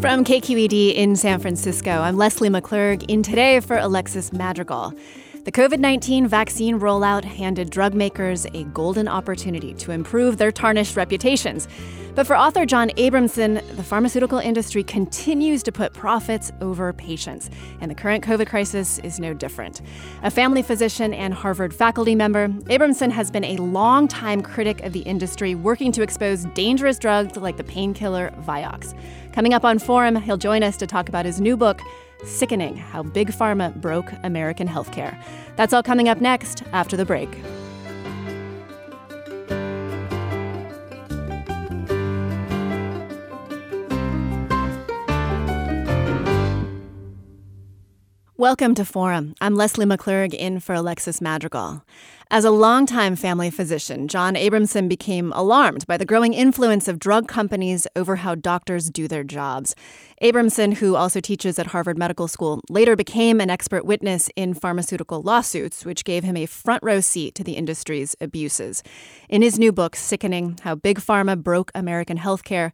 From KQED in San Francisco, I'm Leslie McClurg in today for Alexis Madrigal. The COVID 19 vaccine rollout handed drug makers a golden opportunity to improve their tarnished reputations. But for author John Abramson, the pharmaceutical industry continues to put profits over patients, and the current COVID crisis is no different. A family physician and Harvard faculty member, Abramson has been a longtime critic of the industry, working to expose dangerous drugs like the painkiller Vioxx. Coming up on Forum, he'll join us to talk about his new book, Sickening How Big Pharma Broke American Healthcare. That's all coming up next after the break. Welcome to Forum. I'm Leslie McClurg in for Alexis Madrigal. As a longtime family physician, John Abramson became alarmed by the growing influence of drug companies over how doctors do their jobs. Abramson, who also teaches at Harvard Medical School, later became an expert witness in pharmaceutical lawsuits, which gave him a front row seat to the industry's abuses. In his new book, Sickening How Big Pharma Broke American Healthcare,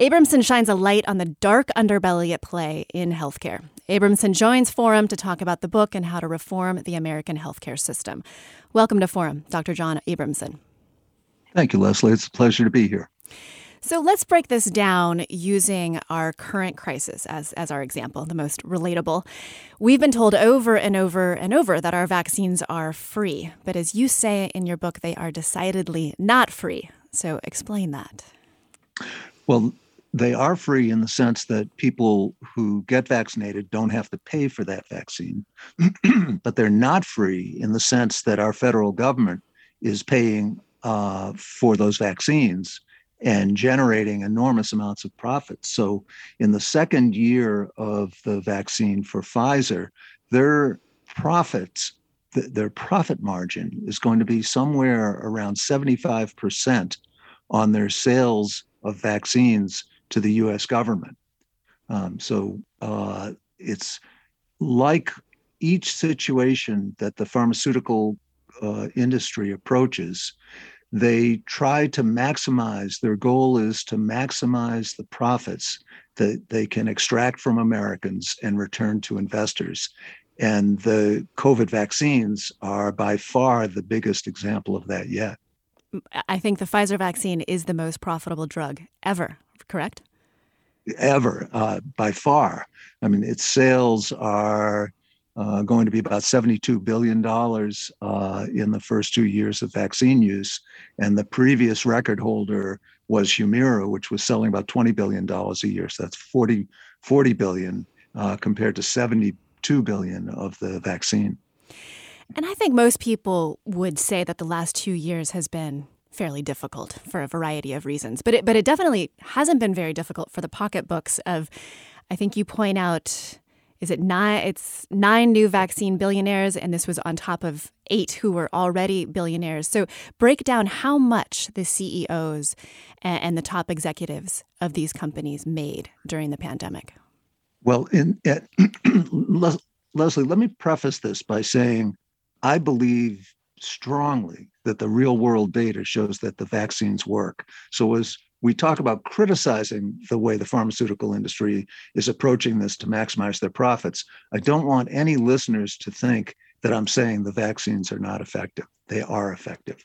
Abramson shines a light on the dark underbelly at play in healthcare. Abramson joins Forum to talk about the book and how to reform the American healthcare system. Welcome to Forum, Dr. John Abramson. Thank you, Leslie. It's a pleasure to be here. So let's break this down using our current crisis as, as our example, the most relatable. We've been told over and over and over that our vaccines are free, but as you say in your book, they are decidedly not free. So explain that. Well, they are free in the sense that people who get vaccinated don't have to pay for that vaccine, but they're not free in the sense that our federal government is paying uh, for those vaccines and generating enormous amounts of profits. So, in the second year of the vaccine for Pfizer, their profits, th- their profit margin is going to be somewhere around 75% on their sales of vaccines to the US government. Um, so uh, it's like each situation that the pharmaceutical uh, industry approaches, they try to maximize, their goal is to maximize the profits that they can extract from Americans and return to investors. And the COVID vaccines are by far the biggest example of that yet. I think the Pfizer vaccine is the most profitable drug ever, correct? Ever, uh, by far. I mean, its sales are uh, going to be about $72 billion uh, in the first two years of vaccine use. And the previous record holder was Humira, which was selling about $20 billion a year. So that's 40, 40 billion uh, compared to 72 billion of the vaccine. And I think most people would say that the last two years has been fairly difficult for a variety of reasons. But it, but it definitely hasn't been very difficult for the pocketbooks of, I think you point out, is it nine? It's nine new vaccine billionaires, and this was on top of eight who were already billionaires. So break down how much the CEOs and, the top executives of these companies made during the pandemic. Well, in, Leslie, let me preface this by saying I believe strongly that the real world data shows that the vaccines work. So, as we talk about criticizing the way the pharmaceutical industry is approaching this to maximize their profits, I don't want any listeners to think that I'm saying the vaccines are not effective. they are effective.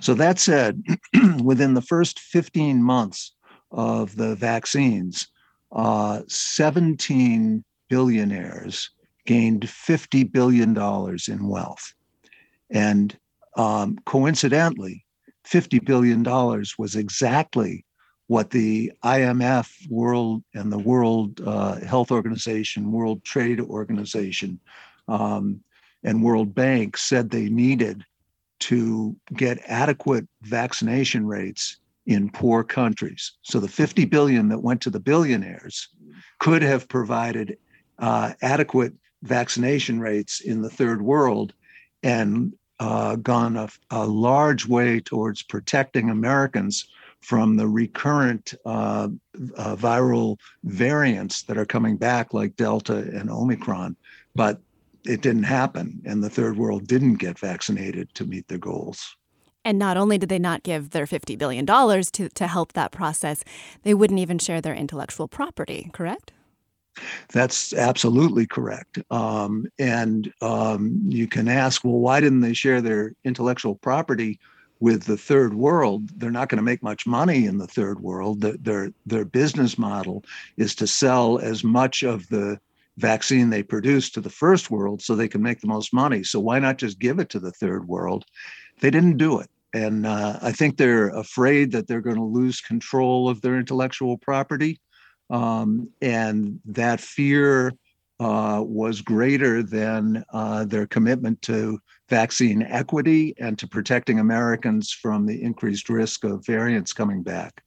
So that said, within the first 15 months of the vaccines, uh, 17 billionaires gained $50 billion in wealth. And um, coincidentally, $50 billion was exactly what the IMF World and the World uh, Health Organization, World Trade Organization, um, and World Bank said they needed to get adequate vaccination rates in poor countries. So the 50 billion that went to the billionaires could have provided uh, adequate vaccination rates in the third world and uh, gone a, a, large way towards protecting Americans from the recurrent uh, uh, viral variants that are coming back, like Delta and Omicron. But it didn't happen, and the third world didn't get vaccinated to meet their goals. And not only did they not give their $50 billion to, to help that process, they wouldn't even share their intellectual property, correct? That's absolutely correct. Um, and um, you can ask, well, why didn't they share their intellectual property with the third world? They're not going to make much money in the third world. Their, their, their business model is to sell as much of the vaccine they produce to the first world so they can make the most money. So why not just give it to the third world? They didn't do it. And uh, I think they're afraid that they're going to lose control of their intellectual property. Um, and that fear uh, was greater than uh, their commitment to vaccine equity and to protecting Americans from the increased risk of variants coming back.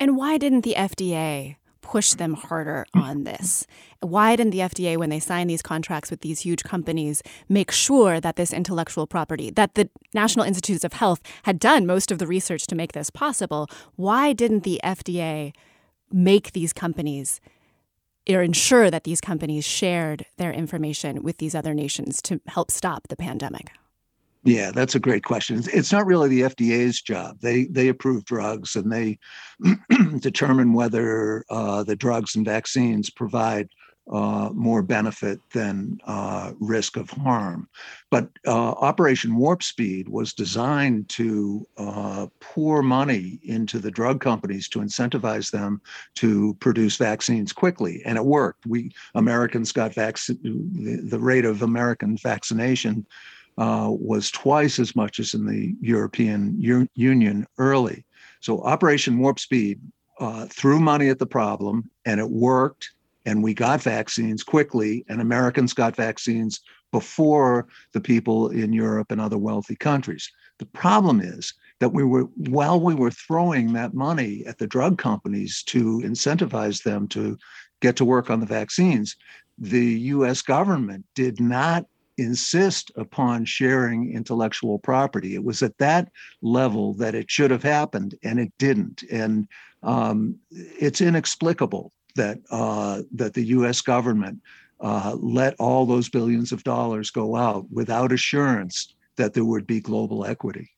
And why didn't the FDA push them harder on this? Why didn't the FDA, when they signed these contracts with these huge companies, make sure that this intellectual property, that the National Institutes of Health had done most of the research to make this possible? Why didn't the FDA make these companies or ensure that these companies shared their information with these other nations to help stop the pandemic? Yeah, that's a great question. It's not really the FDA's job. They they approve drugs and they determine whether uh, the drugs and vaccines provide uh, more benefit than uh, risk of harm. But uh, Operation Warp Speed was designed to uh, pour money into the drug companies to incentivize them to produce vaccines quickly, and it worked. We Americans got vaccine. The, the rate of American vaccination uh, was twice as much as in the European U- Union early. So Operation Warp Speed uh, threw money at the problem, and it worked and we got vaccines quickly, and Americans got vaccines before the people in Europe and other wealthy countries. The problem is that we were, while we were throwing that money at the drug companies to incentivize them to get to work on the vaccines, the US government did not insist upon sharing intellectual property. It was at that level that it should have happened, and it didn't. And um, it's inexplicable that uh, that the U.S. government uh, let all those billions of dollars go out without assurance that there would be global equity.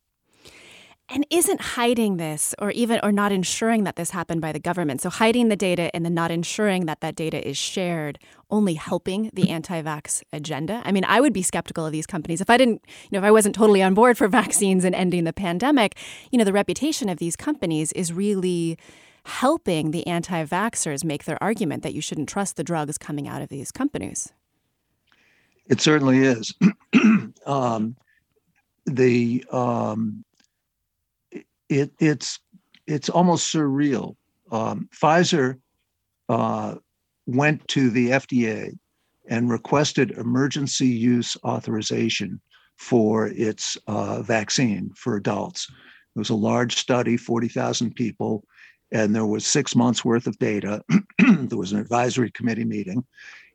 And isn't hiding this, or even or not ensuring that this happened by the government, so hiding the data and then not ensuring that that data is shared, only helping the anti-vax agenda? I mean, I would be skeptical of these companies if I didn't, you know, if I wasn't totally on board for vaccines and ending the pandemic. You know, the reputation of these companies is really helping the anti vaxxers make their argument that you shouldn't trust the drugs coming out of these companies. It certainly is. um, the um, it, it's it's almost surreal. Um, Pfizer uh, went to the FDA and requested emergency use authorization for its uh, vaccine for adults. It was a large study, 40,000 people and there was six months worth of data. there was an advisory committee meeting,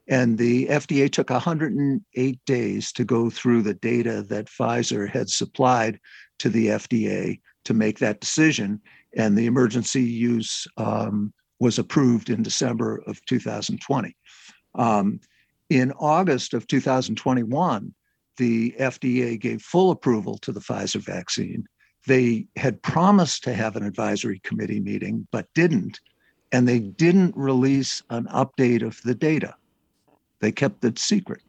and the FDA took 108 days to go through the data that Pfizer had supplied to the FDA to make that decision. And the emergency use um, was approved in December of 2020. Um, in August of 2021, the FDA gave full approval to the Pfizer vaccine. They had promised to have an advisory committee meeting, but didn't. And they didn't release an update of the data. They kept it secret.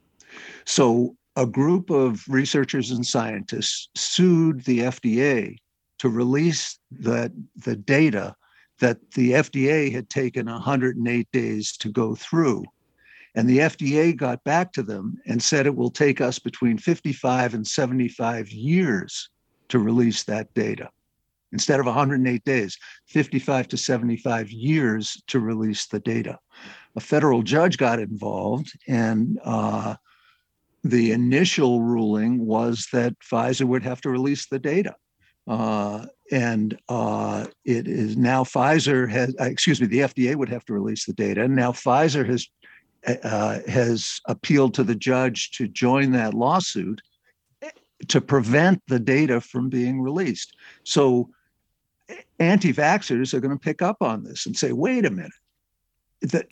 So a group of researchers and scientists sued the FDA to release the, the data that the FDA had taken 108 days to go through. And the FDA got back to them and said it will take us between 55 and 75 years to release that data. Instead of 108 days, 55 to 75 years to release the data. A federal judge got involved, and uh, the initial ruling was that Pfizer would have to release the data. Uh, and uh, it is now Pfizer has, uh, excuse me, the FDA would have to release the data. And now Pfizer has uh, has appealed to the judge to join that lawsuit to prevent the data from being released. So anti-vaxxers are going to pick up on this and say, wait a minute, the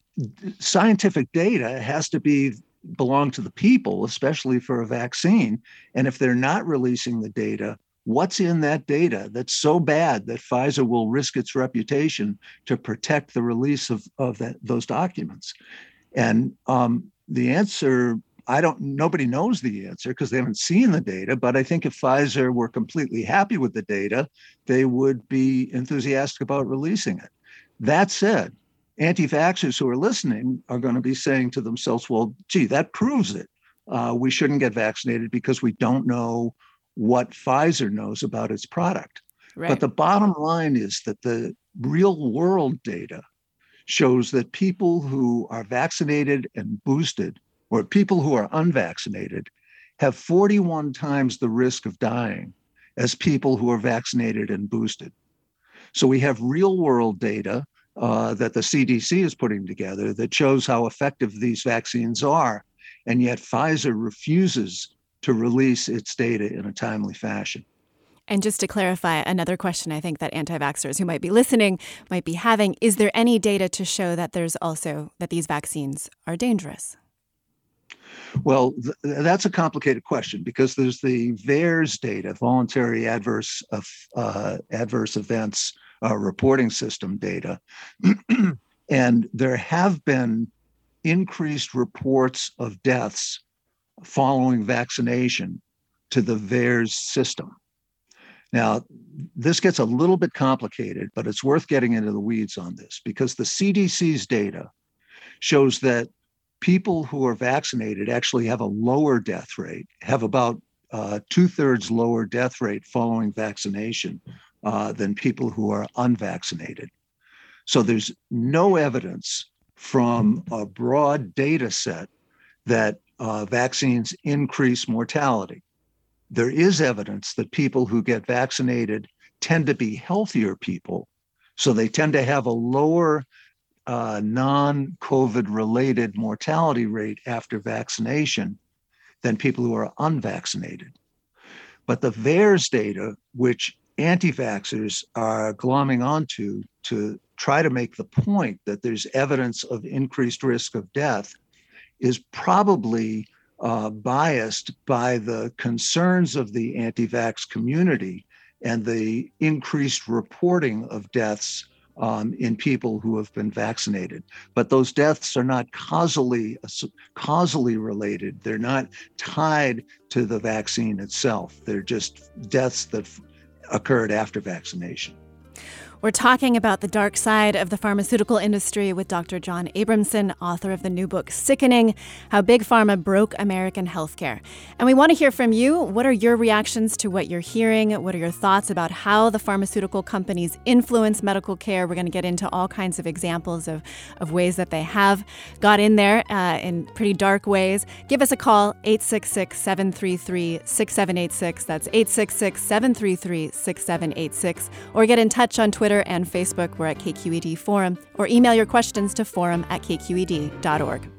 scientific data has to be belong to the people, especially for a vaccine. And if they're not releasing the data, what's in that data that's so bad that Pfizer will risk its reputation to protect the release of, of that, those documents? And um, the answer, I don't, nobody knows the answer because they haven't seen the data. But I think if Pfizer were completely happy with the data, they would be enthusiastic about releasing it. That said, anti vaxxers who are listening are going to be saying to themselves, well, gee, that proves it. Uh, we shouldn't get vaccinated because we don't know what Pfizer knows about its product. Right. But the bottom line is that the real world data shows that people who are vaccinated and boosted, or people who are unvaccinated, have 41 times the risk of dying as people who are vaccinated and boosted. So we have real world data uh, that the CDC is putting together that shows how effective these vaccines are. And yet Pfizer refuses to release its data in a timely fashion. And just to clarify, another question I think that anti vaxxers who might be listening might be having is there any data to show that there's also that these vaccines are dangerous? Well, th- that's a complicated question because there's the VAERS data, voluntary adverse uh, adverse events uh, reporting system data, and there have been increased reports of deaths following vaccination to the VAERS system. Now, this gets a little bit complicated, but it's worth getting into the weeds on this because the CDC's data shows that people who are vaccinated actually have a lower death rate, have about uh, two thirds lower death rate following vaccination uh, than people who are unvaccinated. So there's no evidence from a broad data set that uh, vaccines increase mortality there is evidence that people who get vaccinated tend to be healthier people. So they tend to have a lower uh, non COVID related mortality rate after vaccination than people who are unvaccinated. But the VAERS data, which anti vaxxers are glomming onto to try to make the point that there's evidence of increased risk of death, is probably uh, biased by the concerns of the anti vax community and the increased reporting of deaths um, in people who have been vaccinated. But those deaths are not causally, causally related. They're not tied to the vaccine itself. They're just deaths that occurred after vaccination. We're talking about the dark side of the pharmaceutical industry with Dr. John Abramson, author of the new book Sickening How Big Pharma Broke American Healthcare. And we want to hear from you. What are your reactions to what you're hearing? What are your thoughts about how the pharmaceutical companies influence medical care? We're going to get into all kinds of examples of, of ways that they have got in there uh, in pretty dark ways. Give us a call, 866 733 6786. That's 866 733 6786. Or get in touch on Twitter Twitter and Facebook. We're at KQED Forum, or email your questions to forum at kqed.org.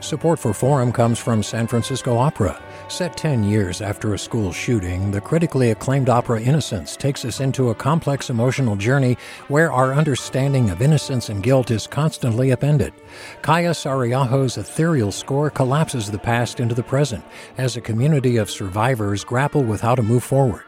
Support for Forum comes from San Francisco Opera. Set 10 years after a school shooting, the critically acclaimed opera Innocence takes us into a complex emotional journey where our understanding of innocence and guilt is constantly upended. Kaija Saariaho's ethereal score collapses the past into the present as a community of survivors grapple with how to move forward.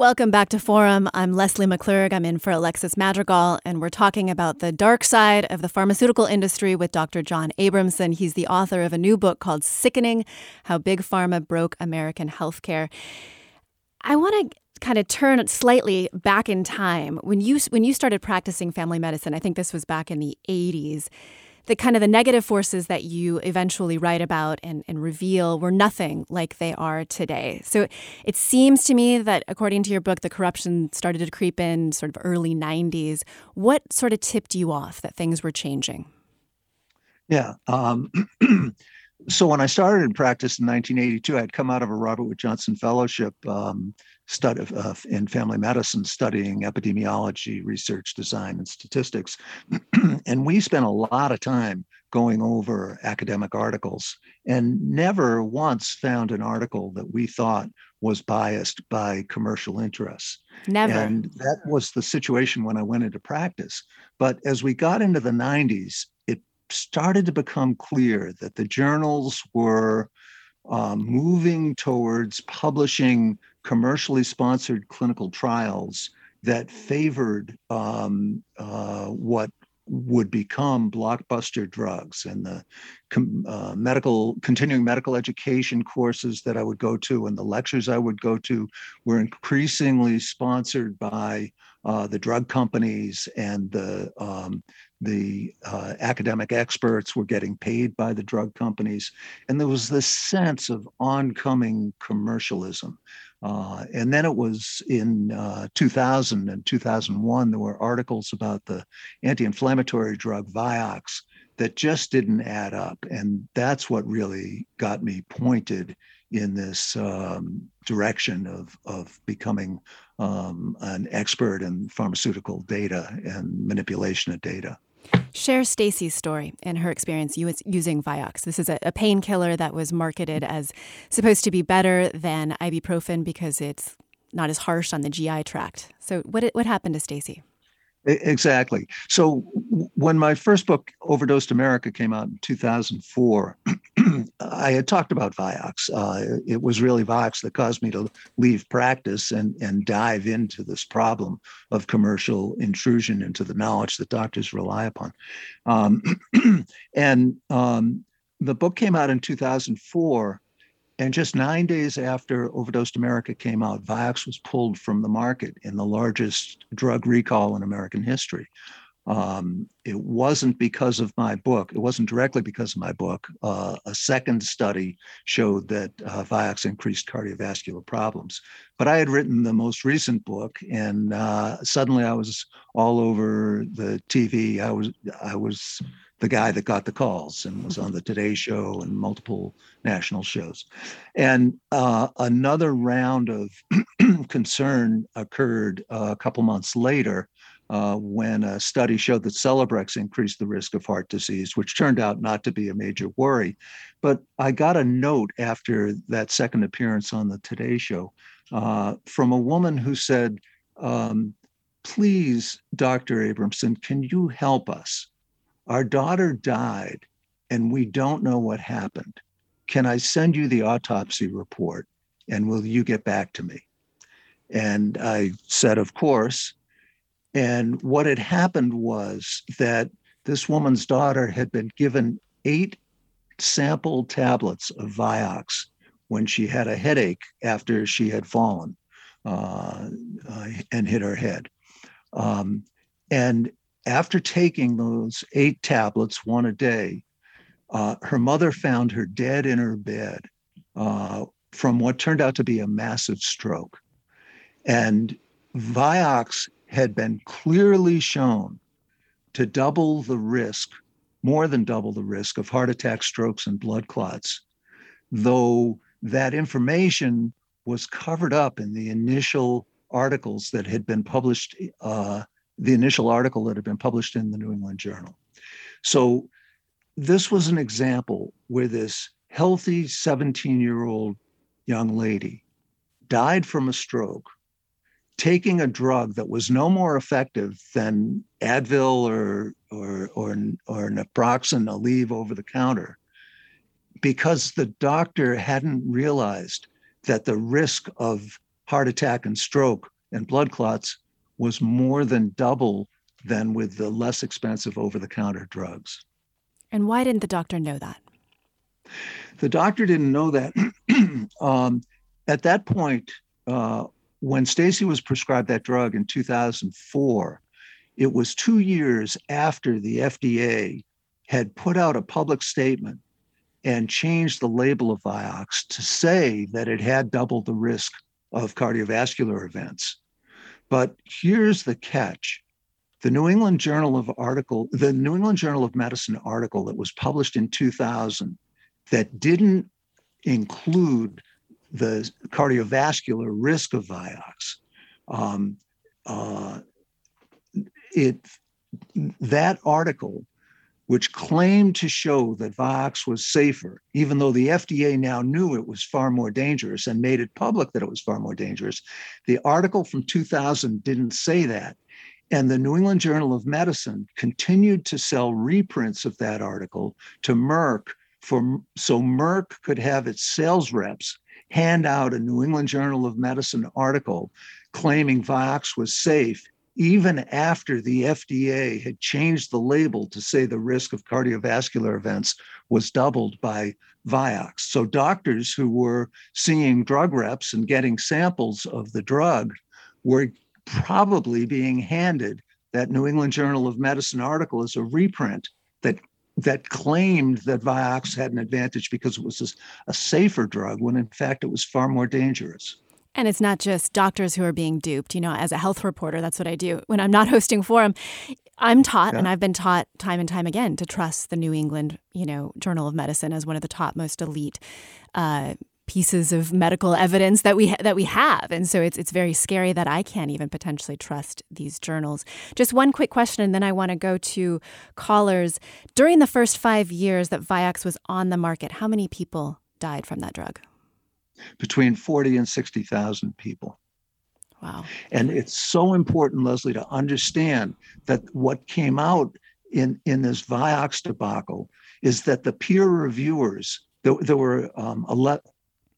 Welcome back to Forum. I'm Leslie McClurg. I'm in for Alexis Madrigal, and we're talking about the dark side of the pharmaceutical industry with Dr. John Abramson. He's the author of a new book called Sickening How Big Pharma Broke American Healthcare. I want to kind of turn slightly back in time. When you when you started practicing family medicine, I think this was back in the 80s the kind of the negative forces that you eventually write about and, and reveal were nothing like they are today. So it seems to me that according to your book, the corruption started to creep in sort of early 90s. What sort of tipped you off that things were changing? Yeah. Um, so when I started in practice in 1982, I'd come out of a Robert Wood Johnson Fellowship um, study uh, in family medicine, studying epidemiology, research design, and statistics, and we spent a lot of time going over academic articles, and never once found an article that we thought was biased by commercial interests. Never. And that was the situation when I went into practice. But as we got into the 90s, started to become clear that the journals were um, moving towards publishing commercially sponsored clinical trials that favored um, uh, what would become blockbuster drugs and the uh, medical continuing medical education courses that I would go to and the lectures I would go to were increasingly sponsored by uh, the drug companies and the um, the uh, academic experts were getting paid by the drug companies, and there was this sense of oncoming commercialism. Uh, and then it was in uh, 2000 and 2001, there were articles about the anti inflammatory drug Vioxx that just didn't add up. And that's what really got me pointed in this um, direction of, of becoming um, an expert in pharmaceutical data and manipulation of data. Share Stacy's story and her experience using Vioxx. This is a, a painkiller that was marketed as supposed to be better than ibuprofen because it's not as harsh on the GI tract. So, what what happened to Stacy? Exactly. So when my first book, Overdosed America, came out in 2004, I had talked about Vioxx. Uh, it was really Vioxx that caused me to leave practice and, and dive into this problem of commercial intrusion into the knowledge that doctors rely upon. Um, and um, the book came out in 2004 and just nine days after Overdosed America came out, Vioxx was pulled from the market in the largest drug recall in American history. Um, it wasn't because of my book. It wasn't directly because of my book. Uh, a second study showed that uh, Vioxx increased cardiovascular problems. But I had written the most recent book, and uh, suddenly I was all over the TV. I was I was the guy that got the calls and was on the Today Show and multiple national shows. And uh, another round of concern occurred uh, a couple months later uh, when a study showed that Celebrex increased the risk of heart disease, which turned out not to be a major worry. But I got a note after that second appearance on the Today Show uh, from a woman who said, um, Please, Dr. Abramson, can you help us? Our daughter died and we don't know what happened. Can I send you the autopsy report and will you get back to me? And I said, Of course. And what had happened was that this woman's daughter had been given eight sample tablets of Vioxx when she had a headache after she had fallen uh, uh, and hit her head. Um, and after taking those eight tablets, one a day, uh, her mother found her dead in her bed uh, from what turned out to be a massive stroke. And Vioxx had been clearly shown to double the risk, more than double the risk of heart attack, strokes, and blood clots, though that information was covered up in the initial articles that had been published, uh, the initial article that had been published in the New England Journal. So this was an example where this healthy 17 year old young lady died from a stroke taking a drug that was no more effective than Advil or or or or naproxen, Aleve over the counter, because the doctor hadn't realized that the risk of heart attack and stroke and blood clots was more than double than with the less expensive over the counter drugs. And why didn't the doctor know that? The doctor didn't know that. um, at that point, uh, when Stacy was prescribed that drug in 2004, it was two years after the FDA had put out a public statement and changed the label of Vioxx to say that it had doubled the risk of cardiovascular events. But here's the catch. The New England Journal of article, the New England Journal of Medicine article that was published in 2000 that didn't include the cardiovascular risk of Vioxx. Um, uh, it that article, which claimed to show that Vioxx was safer, even though the FDA now knew it was far more dangerous and made it public that it was far more dangerous, the article from 2000 didn't say that. And the New England Journal of Medicine continued to sell reprints of that article to Merck for so Merck could have its sales reps hand out a New England Journal of Medicine article claiming Vioxx was safe, even after the FDA had changed the label to say the risk of cardiovascular events was doubled by Vioxx. So doctors who were seeing drug reps and getting samples of the drug were probably being handed that New England Journal of Medicine article as a reprint that that claimed that Vioxx had an advantage because it was a safer drug when in fact it was far more dangerous. And it's not just doctors who are being duped. You know, as a health reporter, that's what I do. When I'm not hosting forum, I'm taught, yeah. and I've been taught time and time again, to trust the New England, you know, Journal of Medicine as one of the top, most elite uh, pieces of medical evidence that we ha- that we have, and so it's it's very scary that I can't even potentially trust these journals. Just one quick question, and then I want to go to callers. During the first five years that Vioxx was on the market, how many people died from that drug? Between forty and sixty thousand people. Wow. And it's so important, Leslie, to understand that what came out in, in this Vioxx debacle is that the peer reviewers, there, there were um, 11,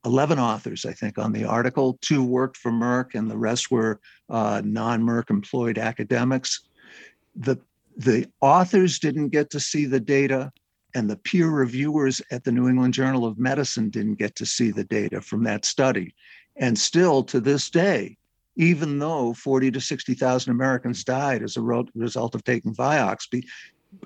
11 authors, I think, on the article. Two worked for Merck, and the rest were uh, non Merck employed academics. The, the authors didn't get to see the data, and the peer reviewers at the New England Journal of Medicine didn't get to see the data from that study. And still to this day, even though 40 to 60,000 Americans died as a result of taking Vioxx,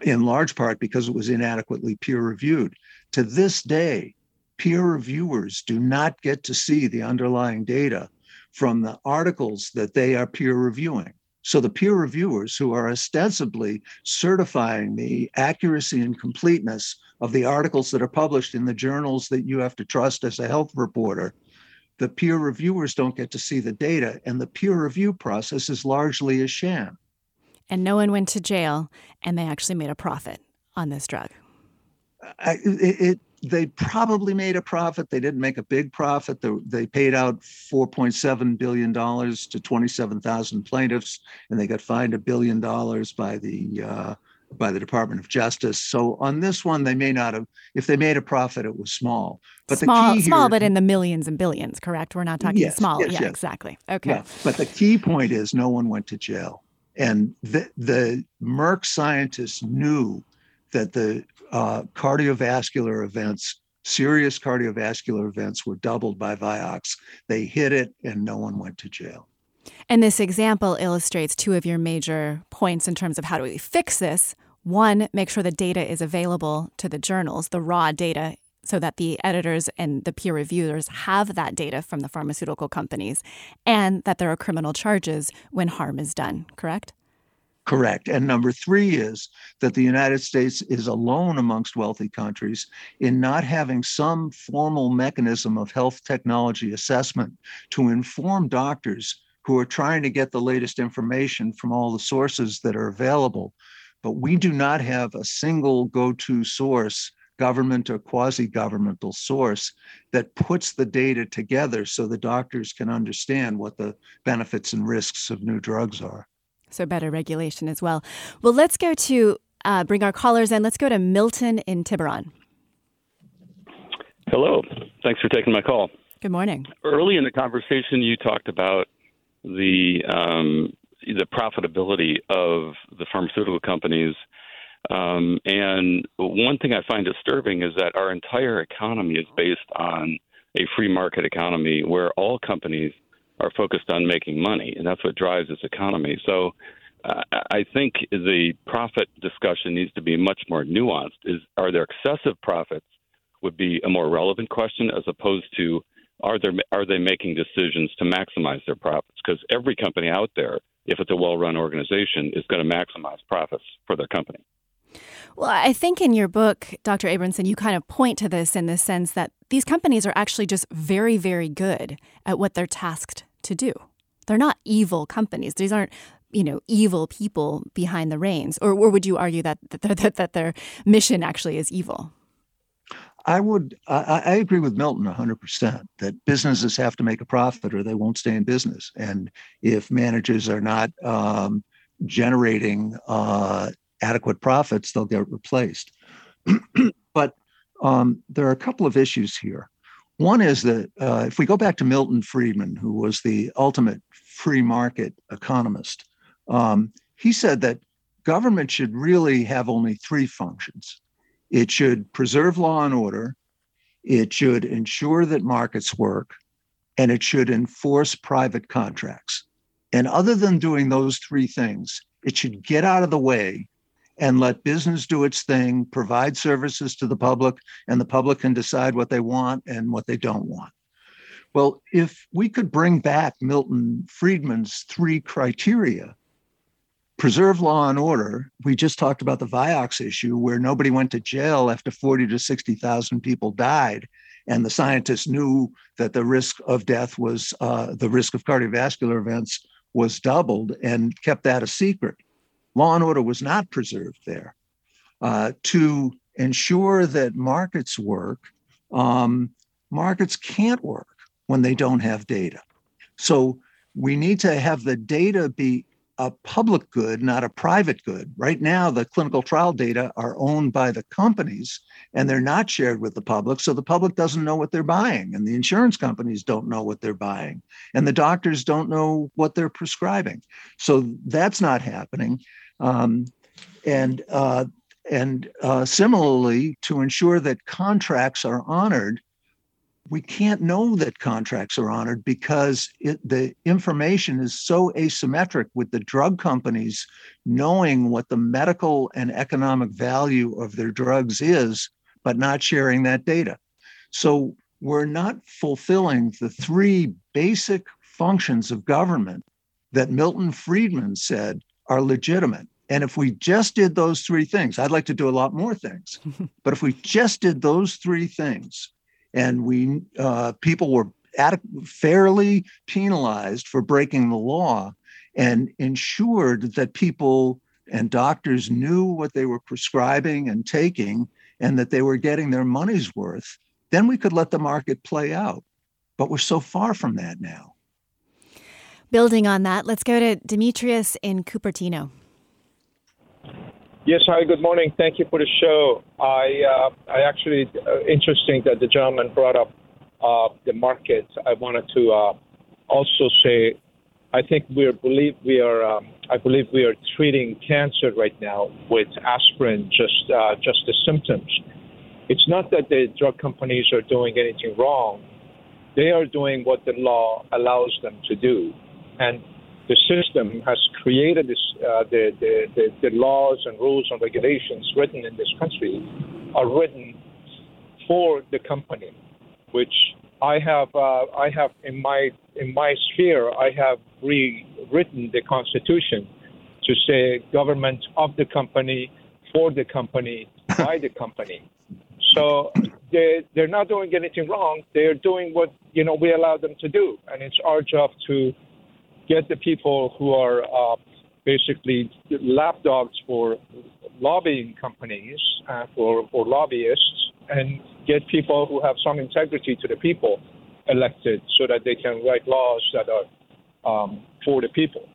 in large part because it was inadequately peer reviewed, to this day, peer reviewers do not get to see the underlying data from the articles that they are peer reviewing. So the peer reviewers who are ostensibly certifying the accuracy and completeness of the articles that are published in the journals that you have to trust as a health reporter, the peer reviewers don't get to see the data, and the peer review process is largely a sham. And no one went to jail, and they actually made a profit on this drug. I, it, it, they probably made a profit. They didn't make a big profit. They, they paid out $4.7 billion to 27,000 plaintiffs, and they got fined a billion dollars by the uh, by the Department of Justice. So on this one, they may not have. If they made a profit, it was small. But small, the key small, here, but in the millions and billions. Correct? We're not talking yes, small. Yes, yeah, yes. exactly. Okay. Yeah. But the key point is, no one went to jail, and the the Merck scientists knew that the uh, cardiovascular events, serious cardiovascular events, were doubled by Vioxx. They hit it, and no one went to jail. And this example illustrates two of your major points in terms of how do we fix this. One, make sure the data is available to the journals, the raw data, so that the editors and the peer reviewers have that data from the pharmaceutical companies, and that there are criminal charges when harm is done, correct? Correct. And number three is that the United States is alone amongst wealthy countries in not having some formal mechanism of health technology assessment to inform doctors who are trying to get the latest information from all the sources that are available. But we do not have a single go to source, government or quasi governmental source, that puts the data together so the doctors can understand what the benefits and risks of new drugs are. So, better regulation as well. Well, let's go to uh, bring our callers in. Let's go to Milton in Tiburon. Hello. Thanks for taking my call. Good morning. Early in the conversation, you talked about the um, the profitability of the pharmaceutical companies. Um, and one thing I find disturbing is that our entire economy is based on a free market economy where all companies are focused on making money, and that's what drives this economy. So uh, I think the profit discussion needs to be much more nuanced. Is are there excessive profits? Would be a more relevant question as opposed to are there are they making decisions to maximize their profits? Because every company out there, if it's a well-run organization, is going to maximize profits for their company. Well, I think in your book, Dr. Abramson, you kind of point to this in the sense that these companies are actually just very, very good at what they're tasked to do. They're not evil companies. These aren't, you know, evil people behind the reins. Or, or would you argue that, that, that, that their mission actually is evil? I would, I, I, agree with Milton 100% that businesses have to make a profit or they won't stay in business. And if managers are not um, generating uh, adequate profits, they'll get replaced. but um, there are a couple of issues here. One is that uh, if we go back to Milton Friedman, who was the ultimate free market economist, um, he said that government should really have only three functions it should preserve law and order, it should ensure that markets work, and it should enforce private contracts. And other than doing those three things, it should get out of the way and let business do its thing, provide services to the public, and the public can decide what they want and what they don't want. Well, if we could bring back Milton Friedman's three criteria, preserve law and order, we just talked about the Vioxx issue where nobody went to jail after 40 to 60,000 people died. And the scientists knew that the risk of death was, uh, the risk of cardiovascular events was doubled and kept that a secret law and order was not preserved there. Uh, to ensure that markets work, um, markets can't work when they don't have data. So we need to have the data be a public good, not a private good. Right now, the clinical trial data are owned by the companies and they're not shared with the public. So the public doesn't know what they're buying, and the insurance companies don't know what they're buying, and the doctors don't know what they're prescribing. So that's not happening. Um, and uh, and uh, similarly, to ensure that contracts are honored, we can't know that contracts are honored because it, the information is so asymmetric with the drug companies knowing what the medical and economic value of their drugs is, but not sharing that data. So we're not fulfilling the three basic functions of government that Milton Friedman said are legitimate. And if we just did those three things, I'd like to do a lot more things, but if we just did those three things, and we uh, people were ad- fairly penalized for breaking the law, and ensured that people and doctors knew what they were prescribing and taking, and that they were getting their money's worth, then we could let the market play out. But we're so far from that now. Building on that, let's go to Demetrius in Cupertino. Yes, hi, good morning. Thank you for the show. I, uh, I actually, uh, interesting that the gentleman brought up uh, the market. I wanted to uh, also say, I think we are believe we are, um, I believe we are treating cancer right now with aspirin, just, uh, just the symptoms. It's not that the drug companies are doing anything wrong. They are doing what the law allows them to do. And the system has created this, uh, the, the, the, the, laws and rules and regulations written in this country are written for the company, which I have, uh, I have in my, in my sphere, I have rewritten the Constitution to say government of the company, for the company, by the company. So they they're not doing anything wrong. They're doing what you know we allow them to do, and it's our job to get the people who are uh, basically lapdogs for lobbying companies, uh, for for lobbyists, and get people who have some integrity to the people elected, so that they can write laws that are um, for the people.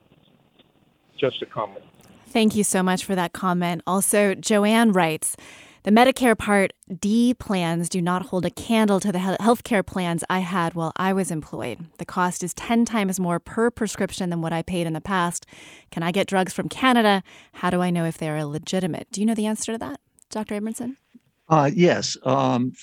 Just a comment. Thank you so much for that comment. Also, Joanne writes. The Medicare Part D plans do not hold a candle to the healthcare plans I had while I was employed. The cost is 10 times more per prescription than what I paid in the past. Can I get drugs from Canada? How do I know if they are legitimate? Do you know the answer to that, Dr. Abramson? Uh, yes. Um,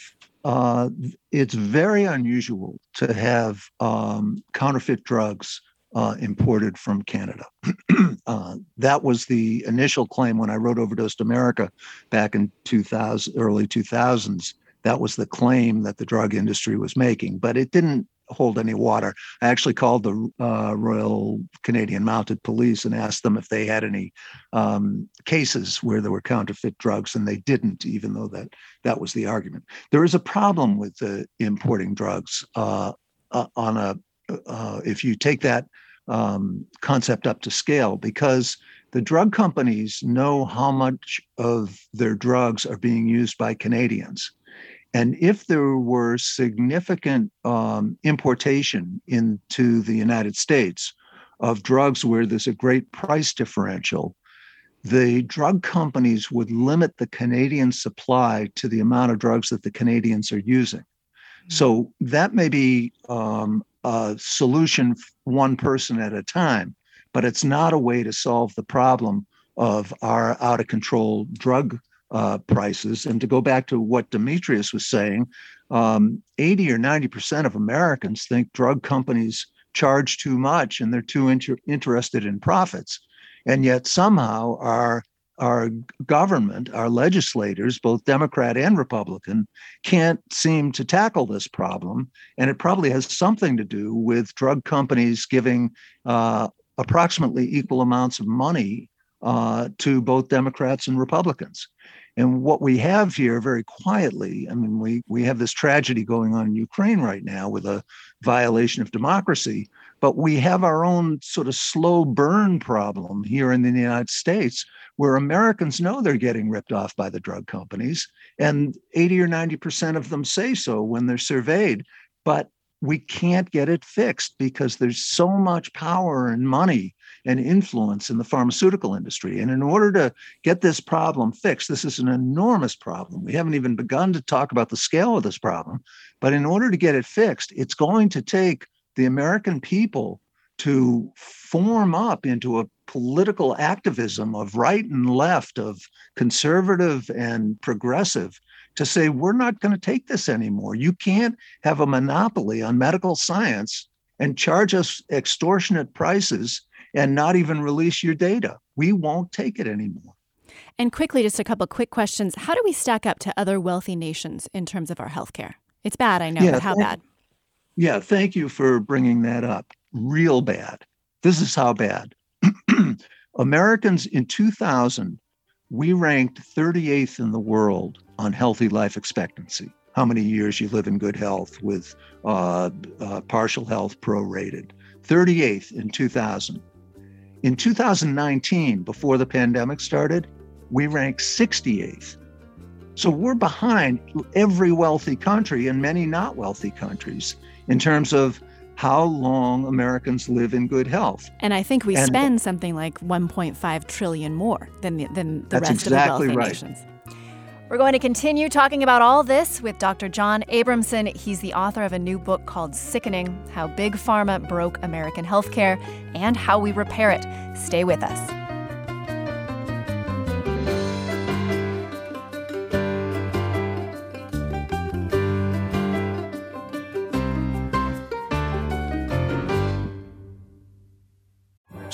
uh, it's very unusual to have um, counterfeit drugs uh, imported from Canada. uh, that was the initial claim when I wrote Overdosed America back in 2000, early 2000s. That was the claim that the drug industry was making, but it didn't hold any water. I actually called the uh, Royal Canadian Mounted Police and asked them if they had any um, cases where there were counterfeit drugs, and they didn't, even though that that was the argument. There is a problem with the importing drugs uh, uh, on a uh, if you take that um, concept up to scale because the drug companies know how much of their drugs are being used by Canadians. And if there were significant um, importation into the United States of drugs where there's a great price differential, the drug companies would limit the Canadian supply to the amount of drugs that the Canadians are using. So that may be um, a solution one person at a time, but it's not a way to solve the problem of our out of control drug uh, prices. And to go back to what Demetrius was saying, um, 80 or 90% of Americans think drug companies charge too much and they're too inter- interested in profits. And yet somehow our our government, our legislators, both Democrat and Republican, can't seem to tackle this problem. And it probably has something to do with drug companies giving uh, approximately equal amounts of money uh, to both Democrats and Republicans. And what we have here very quietly, I mean, we, we have this tragedy going on in Ukraine right now with a violation of democracy, but we have our own sort of slow burn problem here in the United States where Americans know they're getting ripped off by the drug companies, and 80 or 90% of them say so when they're surveyed. But we can't get it fixed because there's so much power and money and influence in the pharmaceutical industry. And in order to get this problem fixed, this is an enormous problem. We haven't even begun to talk about the scale of this problem. But in order to get it fixed, it's going to take the American people to form up into a political activism of right and left, of conservative and progressive, to say, we're not going to take this anymore. You can't have a monopoly on medical science and charge us extortionate prices and not even release your data. We won't take it anymore. And quickly, just a couple quick questions. How do we stack up to other wealthy nations in terms of our healthcare? It's bad, I know, yeah, but how bad? Yeah, thank you for bringing that up. Real bad. This is how bad. Americans in 2000, we ranked 38th in the world on healthy life expectancy. How many years you live in good health with uh, uh, partial health prorated. 38th in 2000. In 2019, before the pandemic started, we ranked 68th. So we're behind every wealthy country and many not wealthy countries in terms of how long Americans live in good health. And I think we and spend something like 1.5 trillion more than the, than the rest exactly of the wealthy right. nations. We're going to continue talking about all this with Dr. John Abramson. He's the author of a new book called Sickening How Big Pharma Broke American Healthcare and How We Repair It. Stay with us.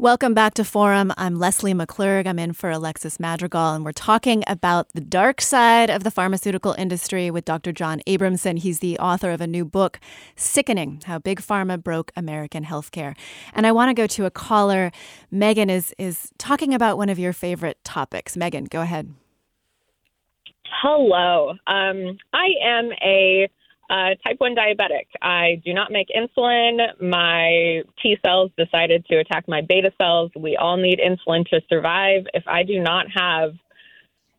Welcome back to Forum. I'm Leslie McClurg. I'm in for Alexis Madrigal, and we're talking about the dark side of the pharmaceutical industry with Dr. John Abramson. He's the author of a new book, Sickening How Big Pharma Broke American Healthcare. And I want to go to a caller. Megan is, is talking about one of your favorite topics. Megan, go ahead. Hello. Um, I am a uh, type 1 diabetic. I do not make insulin. My T cells decided to attack my beta cells. We all need insulin to survive. If I do not have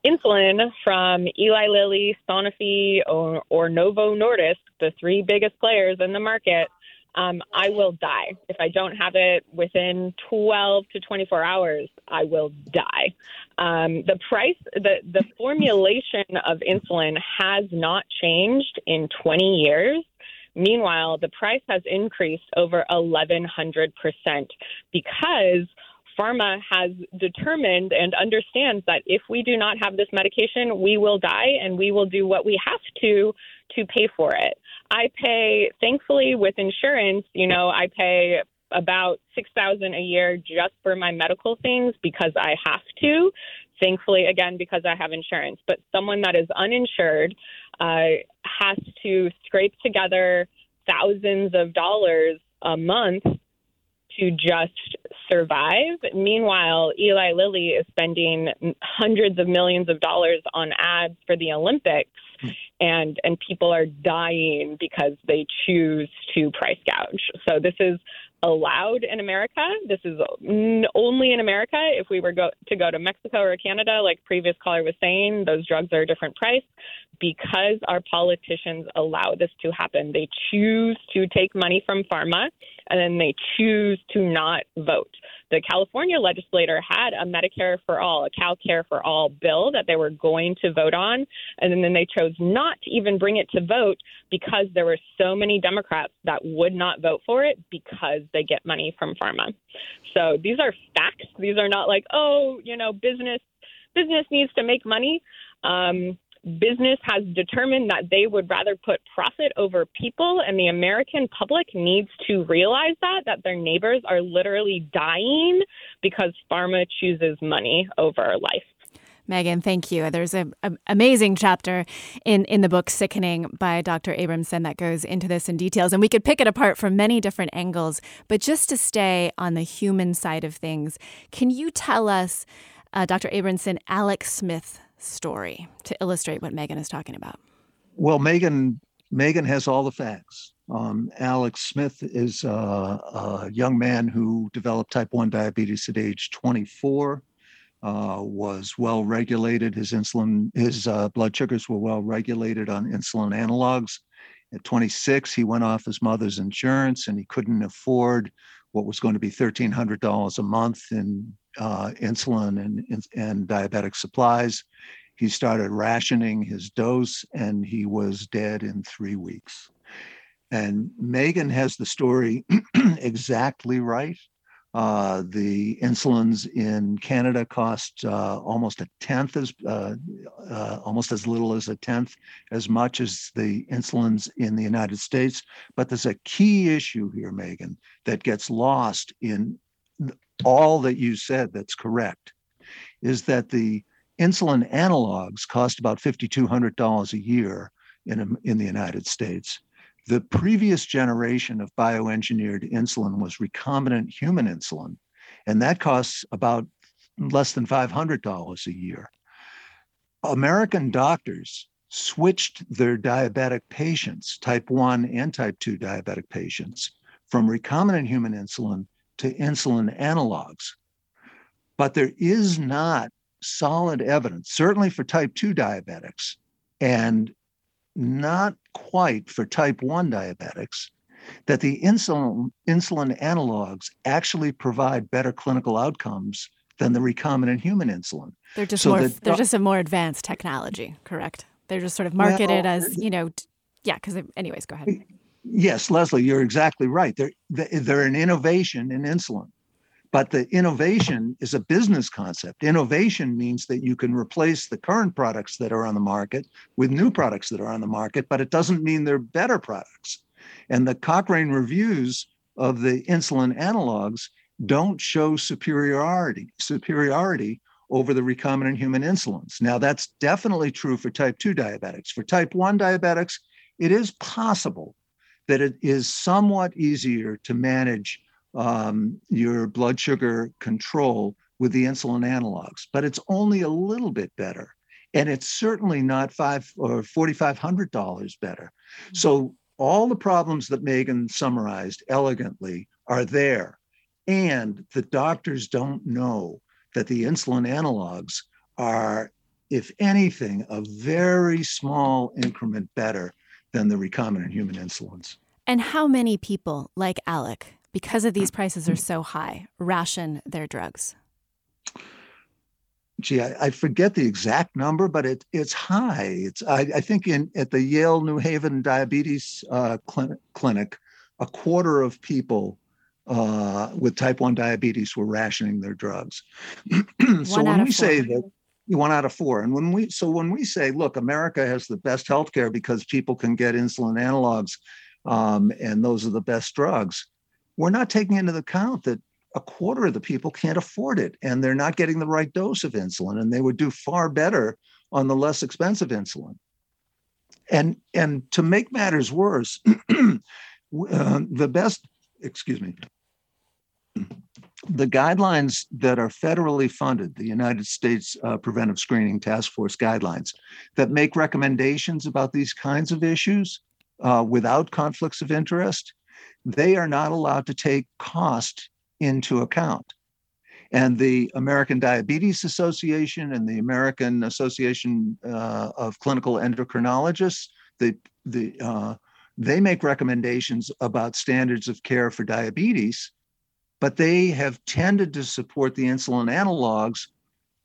insulin from Eli Lilly, Sanofi, or, or Novo Nordisk, the three biggest players in the market, um, I will die. If I don't have it within 12 to 24 hours, I will die. Um, the price, the, the formulation of insulin has not changed in 20 years. Meanwhile, the price has increased over 1,100% because pharma has determined and understands that if we do not have this medication, we will die and we will do what we have to to pay for it. I pay, thankfully, with insurance, you know, I pay about 6000 a year just for my medical things because I have to. Thankfully, again, because I have insurance. But someone that is uninsured uh, has to scrape together thousands of dollars a month to just survive. Meanwhile, Eli Lilly is spending hundreds of millions of dollars on ads for the Olympics, and and people are dying because they choose to price gouge. So this is allowed in America. This is only in America. If we were go, to go to Mexico or Canada, like previous caller was saying, those drugs are a different price. Because our politicians allow this to happen, they choose to take money from pharma and then they choose to not vote the California legislator had a Medicare for all, a Cal Care for all bill that they were going to vote on. And then they chose not to even bring it to vote because there were so many Democrats that would not vote for it because they get money from pharma. So these are facts. These are not like, oh, you know, business business needs to make money. Um, business has determined that they would rather put profit over people and the American public needs to realize that that their neighbors are literally dying because pharma chooses money over life. Megan, thank you. There's an amazing chapter in, in the book Sickening by Dr. Abramson that goes into this in details. And we could pick it apart from many different angles. But just to stay on the human side of things, can you tell us, uh, Dr. Abramson, Alex Smith story to illustrate what Megan is talking about? Well, Megan Megan has all the facts. Um, Alex Smith is a, a, young man who developed type 1 diabetes at age 24, uh, was well regulated. His insulin, his uh, blood sugars were well regulated on insulin analogs. At 26, he went off his mother's insurance and he couldn't afford what was going to be $1,300 a month in uh, insulin and, and diabetic supplies. He started rationing his dose and he was dead in three weeks. And Megan has the story exactly right. Uh, the insulins in Canada cost uh, almost a tenth as uh, uh, almost as little as a tenth as much as the insulins in the United States. But there's a key issue here, Megan, that gets lost in all that you said. That's correct. Is that the insulin analogs cost about $5,200 a year in, in the United States. The previous generation of bioengineered insulin was recombinant human insulin, and that costs about less than $500 a year. American doctors switched their diabetic patients, type 1 and type 2 diabetic patients, from recombinant human insulin to insulin analogs. But there is not solid evidence, certainly for type 2 diabetics, and not quite for type 1 diabetics, that the insulin, insulin analogs actually provide better clinical outcomes than the recombinant human insulin. They're just so more, they're just a more advanced technology, correct? They're just sort of marketed well, as, you know, yeah, because anyways, go ahead. Yes, Leslie, you're exactly right. They're, they're an innovation in insulin. But the innovation is a business concept. Innovation means that you can replace the current products that are on the market with new products that are on the market, but it doesn't mean they're better products. And the Cochrane reviews of the insulin analogs don't show superiority, superiority over the recombinant human insulins. Now, that's definitely true for type 2 diabetics. For type 1 diabetics, it is possible that it is somewhat easier to manage um, your blood sugar control with the insulin analogs, but it's only a little bit better. And it's certainly not five or $4,500 better. Mm-hmm. So all the problems that Megan summarized elegantly are there. And the doctors don't know that the insulin analogs are, if anything, a very small increment better than the recombinant human insulins. And how many people, like Alec, because of these prices are so high, ration their drugs? Gee, I, I forget the exact number, but it, it's high. It's I, I think in at the Yale New Haven Diabetes uh, clinic, clinic, a quarter of people uh, with type 1 diabetes were rationing their drugs. so when we say that one out of four, and when we so when we say, look, America has the best healthcare because people can get insulin analogs, um, and those are the best drugs we're not taking into account that a quarter of the people can't afford it and they're not getting the right dose of insulin and they would do far better on the less expensive insulin. And and to make matters worse uh, the best excuse me the guidelines that are federally funded the united states uh, preventive screening task force guidelines that make recommendations about these kinds of issues uh, without conflicts of interest they are not allowed to take cost into account. And the American Diabetes Association and the American Association uh, of Clinical Endocrinologists, the, the, uh, they make recommendations about standards of care for diabetes, but they have tended to support the insulin analogs,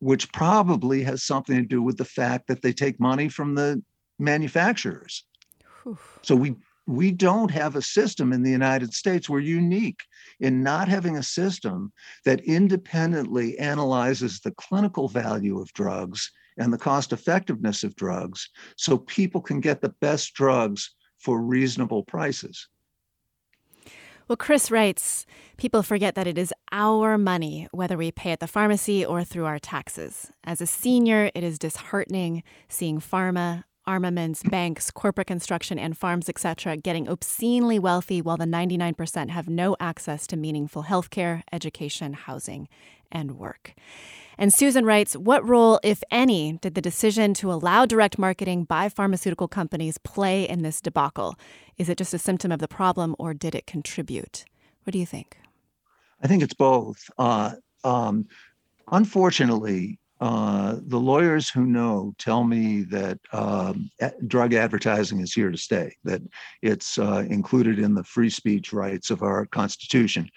which probably has something to do with the fact that they take money from the manufacturers. Whew. So we we don't have a system in the United States. We're unique in not having a system that independently analyzes the clinical value of drugs and the cost effectiveness of drugs so people can get the best drugs for reasonable prices. Well, Chris writes people forget that it is our money, whether we pay at the pharmacy or through our taxes. As a senior, it is disheartening seeing pharma armaments, banks, corporate construction, and farms, etc., getting obscenely wealthy while the 99% have no access to meaningful healthcare, education, housing, and work. And Susan writes What role, if any, did the decision to allow direct marketing by pharmaceutical companies play in this debacle? Is it just a symptom of the problem or did it contribute? What do you think? I think it's both. Uh, um, unfortunately, uh, the lawyers who know tell me that um, drug advertising is here to stay, that it's uh, included in the free speech rights of our Constitution.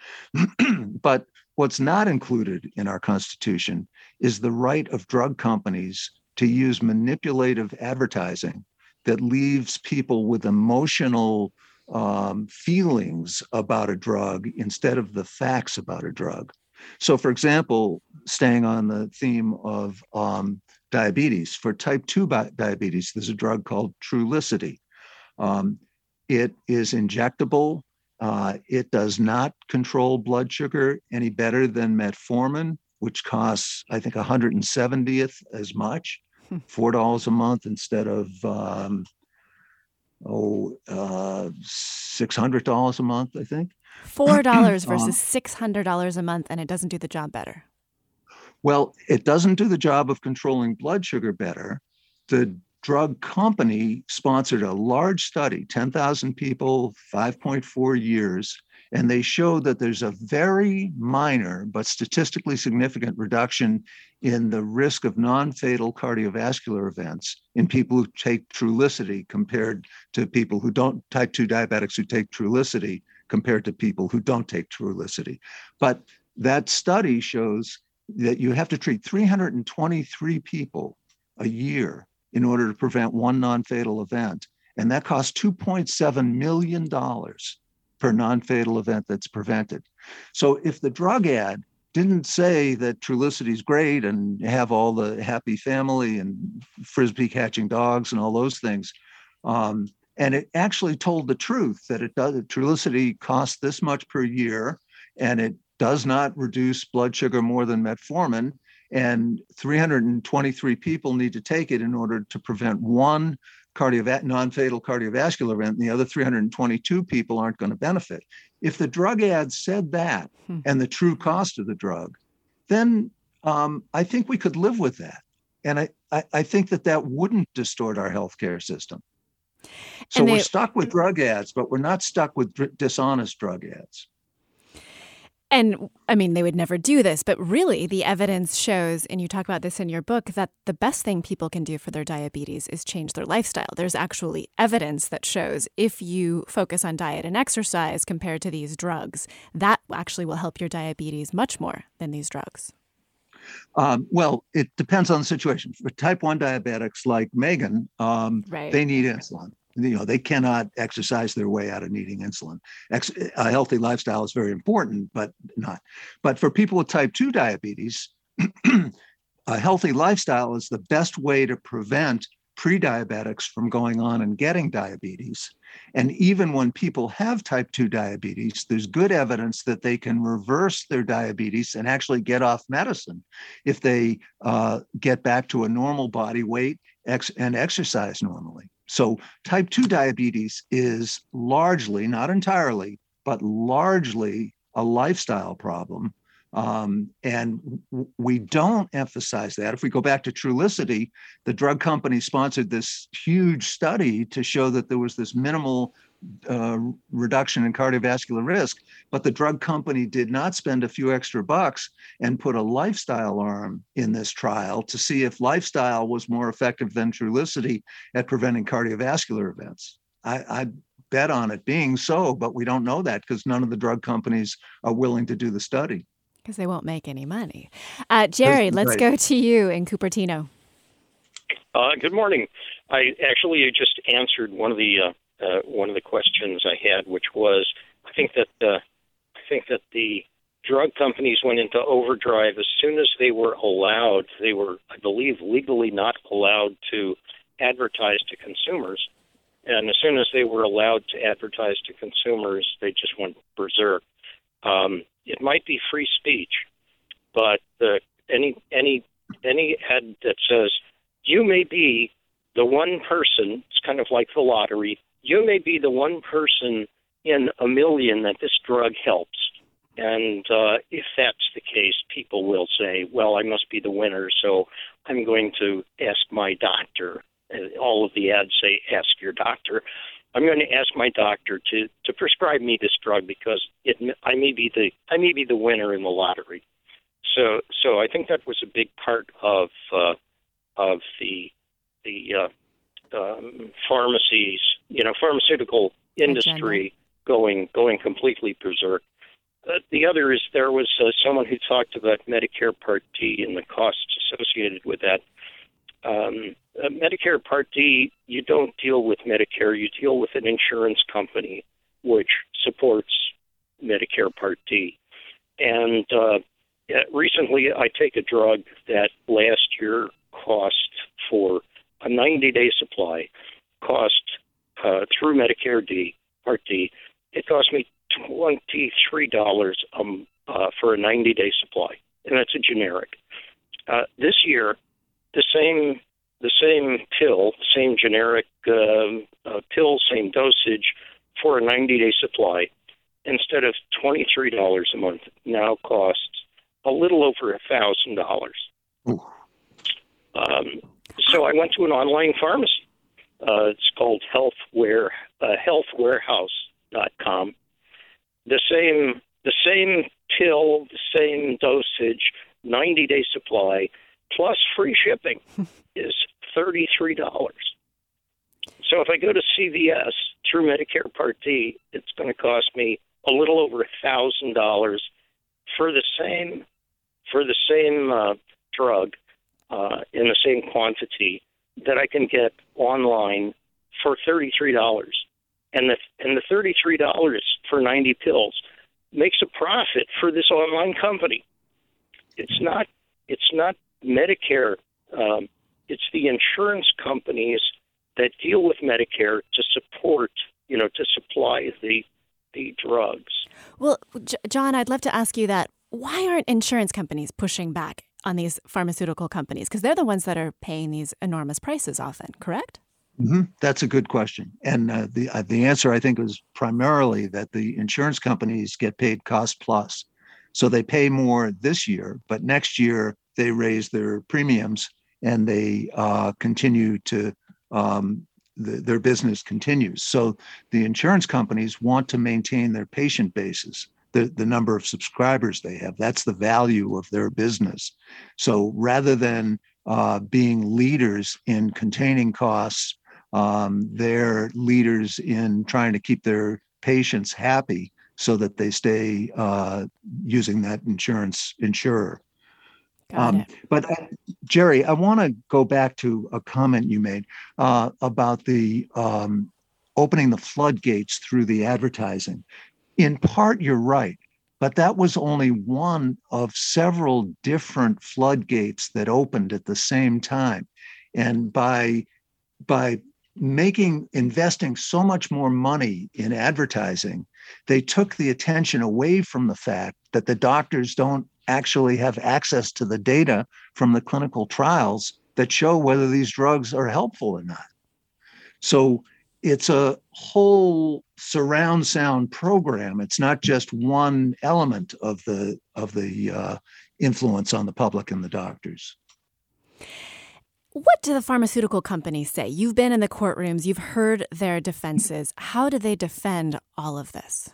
but what's not included in our Constitution is the right of drug companies to use manipulative advertising that leaves people with emotional um, feelings about a drug instead of the facts about a drug. So, for example, staying on the theme of um, diabetes, for type 2 diabetes, there's a drug called Trulicity. Um, it is injectable. Uh, it does not control blood sugar any better than metformin, which costs, I think, 170th as much, hmm. $4 a month instead of um, oh, uh, $600 a month, I think. Four dollars versus six hundred dollars a month, and it doesn't do the job better. Well, it doesn't do the job of controlling blood sugar better. The drug company sponsored a large study 10,000 people, 5.4 years and they showed that there's a very minor but statistically significant reduction in the risk of non-fatal cardiovascular events in people who take Trulicity compared to people who don't type 2 diabetics who take Trulicity compared to people who don't take Trulicity. But that study shows that you have to treat 323 people a year in order to prevent one non-fatal event and that costs 2.7 million dollars per non-fatal event that's prevented. So if the drug ad didn't say that Trulicity is great and have all the happy family and frisbee catching dogs and all those things, um, and it actually told the truth that it does Trulicity costs this much per year, and it does not reduce blood sugar more than metformin, and 323 people need to take it in order to prevent one cardiova- non-fatal cardiovascular event and the other 322 people aren't going to benefit. If the drug ad said that hmm. and the true cost of the drug then um, i think we could live with that. And I, I, I think that that wouldn't distort our healthcare system. So they, we're stuck with drug ads but we're not stuck with dr- dishonest drug ads and I mean, they would never do this, but really the evidence shows, and you talk about this in your book, that the best thing people can do for their diabetes is change their lifestyle. There's actually evidence that shows if you focus on diet and exercise compared to these drugs, that actually will help your diabetes much more than these drugs. Um, well, it depends on the situation. For type 1 diabetics like Megan, um, right. they need insulin you know they cannot exercise their way out of needing insulin. Ex- a healthy lifestyle is very important but not. But for people with type 2 diabetes a healthy lifestyle is the best way to prevent pre-diabetics from going on and getting diabetes. And even when people have type 2 diabetes there's good evidence that they can reverse their diabetes and actually get off medicine if they uh, get back to a normal body weight ex- and exercise normally so, type 2 diabetes is largely, not entirely, but largely a lifestyle problem. Um, and we don't emphasize that. If we go back to Trulicity, the drug company sponsored this huge study to show that there was this minimal uh, reduction in cardiovascular risk, but the drug company did not spend a few extra bucks and put a lifestyle arm in this trial to see if lifestyle was more effective than Trulicity at preventing cardiovascular events. I, I bet on it being so, but we don't know that because none of the drug companies are willing to do the study. Because they won't make any money. Uh, Jerry, let's right. go to you in Cupertino. Uh, good morning. I actually just answered one of the uh, one of the questions I had, which was I think that uh, I think that the drug companies went into overdrive as soon as they were allowed. They were, I believe, legally not allowed to advertise to consumers, and as soon as they were allowed to advertise to consumers, they just went berserk. Um, it might be free speech, but uh, any any any ad that says you may be the one person, it's kind of like the lottery, you may be the one person in a million that this drug helps. And uh, if that's the case, people will say, well, I must be the winner, so I'm going to ask my doctor. All of the ads say, ask your doctor. I'm going to ask my doctor to, to prescribe me this drug because it, I may be the I may be the winner in the lottery. So so I think that was a big part of uh, of the the uh, um, pharmacies, you know, pharmaceutical industry going going completely berserk. Uh, the other is there was uh, someone who talked about Medicare Part D and the costs associated with that. Um, uh, Medicare Part D, you don't deal with Medicare, you deal with an insurance company which supports Medicare Part D. And uh, recently, I take a drug that last year cost for a 90 day supply cost uh, through Medicare D, Part D, it cost me $23 um, uh, for a 90 day supply, and that's a generic. Uh, this year, the same the same pill, same generic uh, uh, pill, same dosage for a 90 day supply, instead of $23 a month, now costs $11 little over a thousand dollars. Um, so I went to an online pharmacy. Uh, it's called Healthware uh, HealthWarehouse.com. The same the same pill, the same dosage, 90 day supply, plus free shipping is $33. So if I go to CVS through Medicare Part D, it's going to cost me a little over $1,000 for the same for the same uh, drug uh, in the same quantity that I can get online for $33. And the and the $33 for 90 pills makes a profit for this online company. It's not it's not Medicare. Um, it's the insurance companies that deal with Medicare to support, you know, to supply the the drugs. Well, J- John, I'd love to ask you that. Why aren't insurance companies pushing back on these pharmaceutical companies? Because they're the ones that are paying these enormous prices often, correct? Mm-hmm. That's a good question, and uh, the uh, the answer I think is primarily that the insurance companies get paid cost plus, so they pay more this year, but next year they raise their premiums and they uh, continue to um, the, their business continues. So the insurance companies want to maintain their patient bases, the, the number of subscribers they have. That's the value of their business. So rather than uh, being leaders in containing costs um, they're leaders in trying to keep their patients happy so that they stay uh, using that insurance insurer. Um, but uh, Jerry, I want to go back to a comment you made uh, about the um, opening the floodgates through the advertising. In part, you're right, but that was only one of several different floodgates that opened at the same time. And by by making investing so much more money in advertising, they took the attention away from the fact that the doctors don't actually have access to the data from the clinical trials that show whether these drugs are helpful or not. So it's a whole surround sound program. It's not just one element of the of the uh, influence on the public and the doctors. What do the pharmaceutical companies say? You've been in the courtrooms, you've heard their defenses. How do they defend all of this?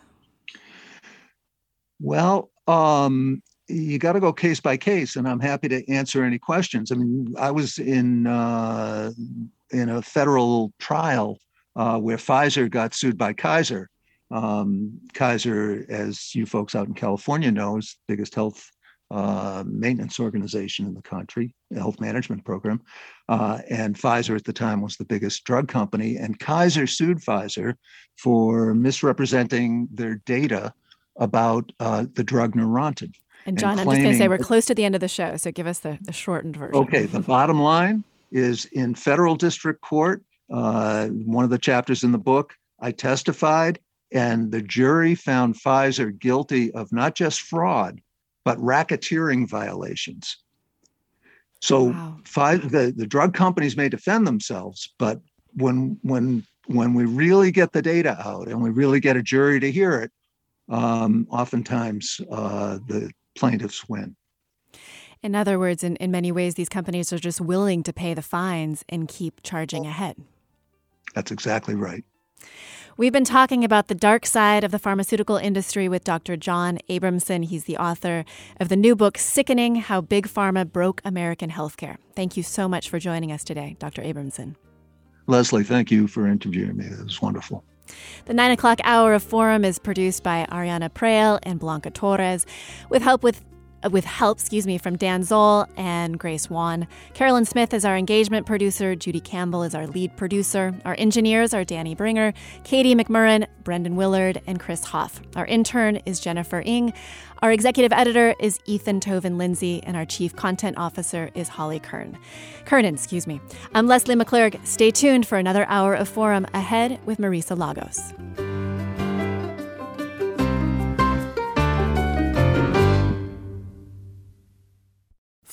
Well, um, you got to go case by case, and I'm happy to answer any questions. I mean, I was in uh, in a federal trial uh, where Pfizer got sued by Kaiser. Um, Kaiser, as you folks out in California know, is the biggest health uh, maintenance organization in the country, health management program. Uh, and Pfizer at the time was the biggest drug company. And Kaiser sued Pfizer for misrepresenting their data about uh, the drug Neurontin. And John, and I'm just going to say we're close to the end of the show, so give us the, the shortened version. Okay, the bottom line is in federal district court, uh, one of the chapters in the book, I testified, and the jury found Pfizer guilty of not just fraud, but racketeering violations. So wow. the, the drug companies may defend themselves, but when when when we really get the data out and we really get a jury to hear it, um, oftentimes uh, the plaintiffs win. In other words, in, in many ways, these companies are just willing to pay the fines and keep charging ahead. That's exactly right. We've been talking about the dark side of the pharmaceutical industry with Dr. John Abramson. He's the author of the new book, Sickening How Big Pharma Broke American Healthcare. Thank you so much for joining us today, Dr. Abramson. Leslie, thank you for interviewing me. It was wonderful. The 9 o'clock hour of Forum is produced by Ariana Proehl and Blanca Torres, with help with Uh, with help, excuse me, from Dan Zoll and Grace Wan. Carolyn Smith is our engagement producer. Judy Campbell is our lead producer. Our engineers are Danny Bringer, Katie McMurran, Brendan Willard, and Chris Hoff. Our intern is Jennifer Ing. Our executive editor is Ethan Toven-Lindsey, and our chief content officer is Holly Kern. Kernan, excuse me. I'm Leslie McClurg. Stay tuned for another hour of Forum ahead with Marisa Lagos.